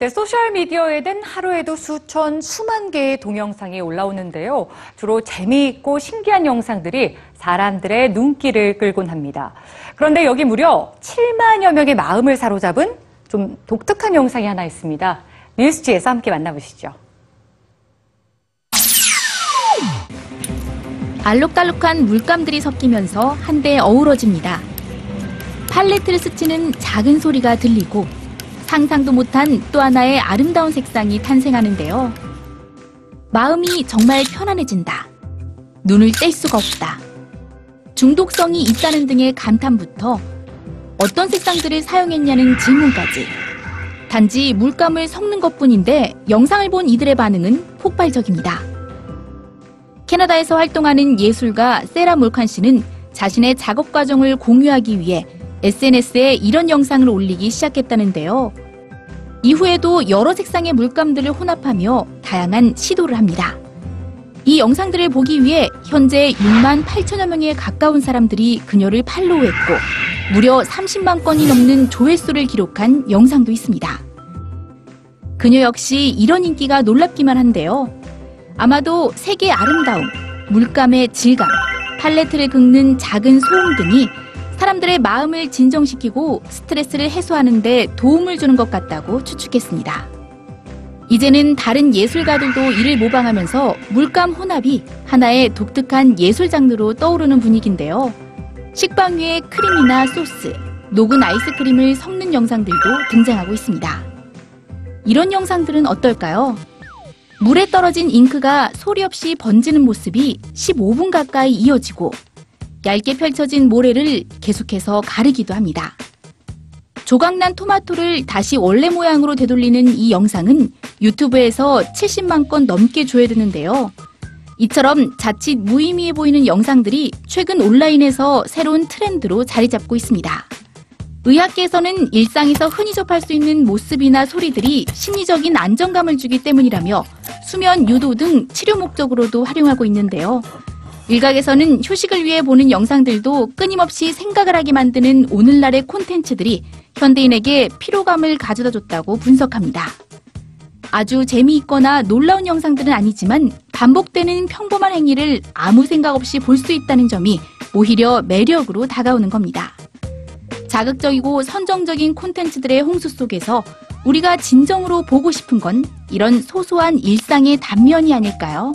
네, 소셜미디어에는 하루에도 수천, 수만 개의 동영상이 올라오는데요. 주로 재미있고 신기한 영상들이 사람들의 눈길을 끌곤 합니다. 그런데 여기 무려 7만여 명의 마음을 사로잡은 좀 독특한 영상이 하나 있습니다. 뉴스지에서 함께 만나보시죠. 알록달록한 물감들이 섞이면서 한데 어우러집니다. 팔레트를 스치는 작은 소리가 들리고 상상도 못한 또 하나의 아름다운 색상이 탄생하는데요. 마음이 정말 편안해진다. 눈을 뗄 수가 없다. 중독성이 있다는 등의 감탄부터 어떤 색상들을 사용했냐는 질문까지. 단지 물감을 섞는 것 뿐인데 영상을 본 이들의 반응은 폭발적입니다. 캐나다에서 활동하는 예술가 세라 몰칸 씨는 자신의 작업 과정을 공유하기 위해 SNS에 이런 영상을 올리기 시작했다는데요. 이후에도 여러 색상의 물감들을 혼합하며 다양한 시도를 합니다. 이 영상들을 보기 위해 현재 6만 8천여 명에 가까운 사람들이 그녀를 팔로우했고 무려 30만 건이 넘는 조회수를 기록한 영상도 있습니다. 그녀 역시 이런 인기가 놀랍기만 한데요. 아마도 색의 아름다움, 물감의 질감, 팔레트를 긁는 작은 소음 등이 사람들의 마음을 진정시키고 스트레스를 해소하는데 도움을 주는 것 같다고 추측했습니다. 이제는 다른 예술가들도 이를 모방하면서 물감 혼합이 하나의 독특한 예술 장르로 떠오르는 분위기인데요. 식빵 위에 크림이나 소스, 녹은 아이스크림을 섞는 영상들도 등장하고 있습니다. 이런 영상들은 어떨까요? 물에 떨어진 잉크가 소리 없이 번지는 모습이 15분 가까이 이어지고 얇게 펼쳐진 모래를 계속해서 가르기도 합니다. 조각난 토마토를 다시 원래 모양으로 되돌리는 이 영상은 유튜브에서 70만 건 넘게 조회되는데요. 이처럼 자칫 무의미해 보이는 영상들이 최근 온라인에서 새로운 트렌드로 자리 잡고 있습니다. 의학계에서는 일상에서 흔히 접할 수 있는 모습이나 소리들이 심리적인 안정감을 주기 때문이라며 수면 유도 등 치료 목적으로도 활용하고 있는데요. 일각에서는 휴식을 위해 보는 영상들도 끊임없이 생각을 하게 만드는 오늘날의 콘텐츠들이 현대인에게 피로감을 가져다 줬다고 분석합니다. 아주 재미있거나 놀라운 영상들은 아니지만 반복되는 평범한 행위를 아무 생각 없이 볼 수 있다는 점이 오히려 매력으로 다가오는 겁니다. 자극적이고 선정적인 콘텐츠들의 홍수 속에서 우리가 진정으로 보고 싶은 건 이런 소소한 일상의 단면이 아닐까요?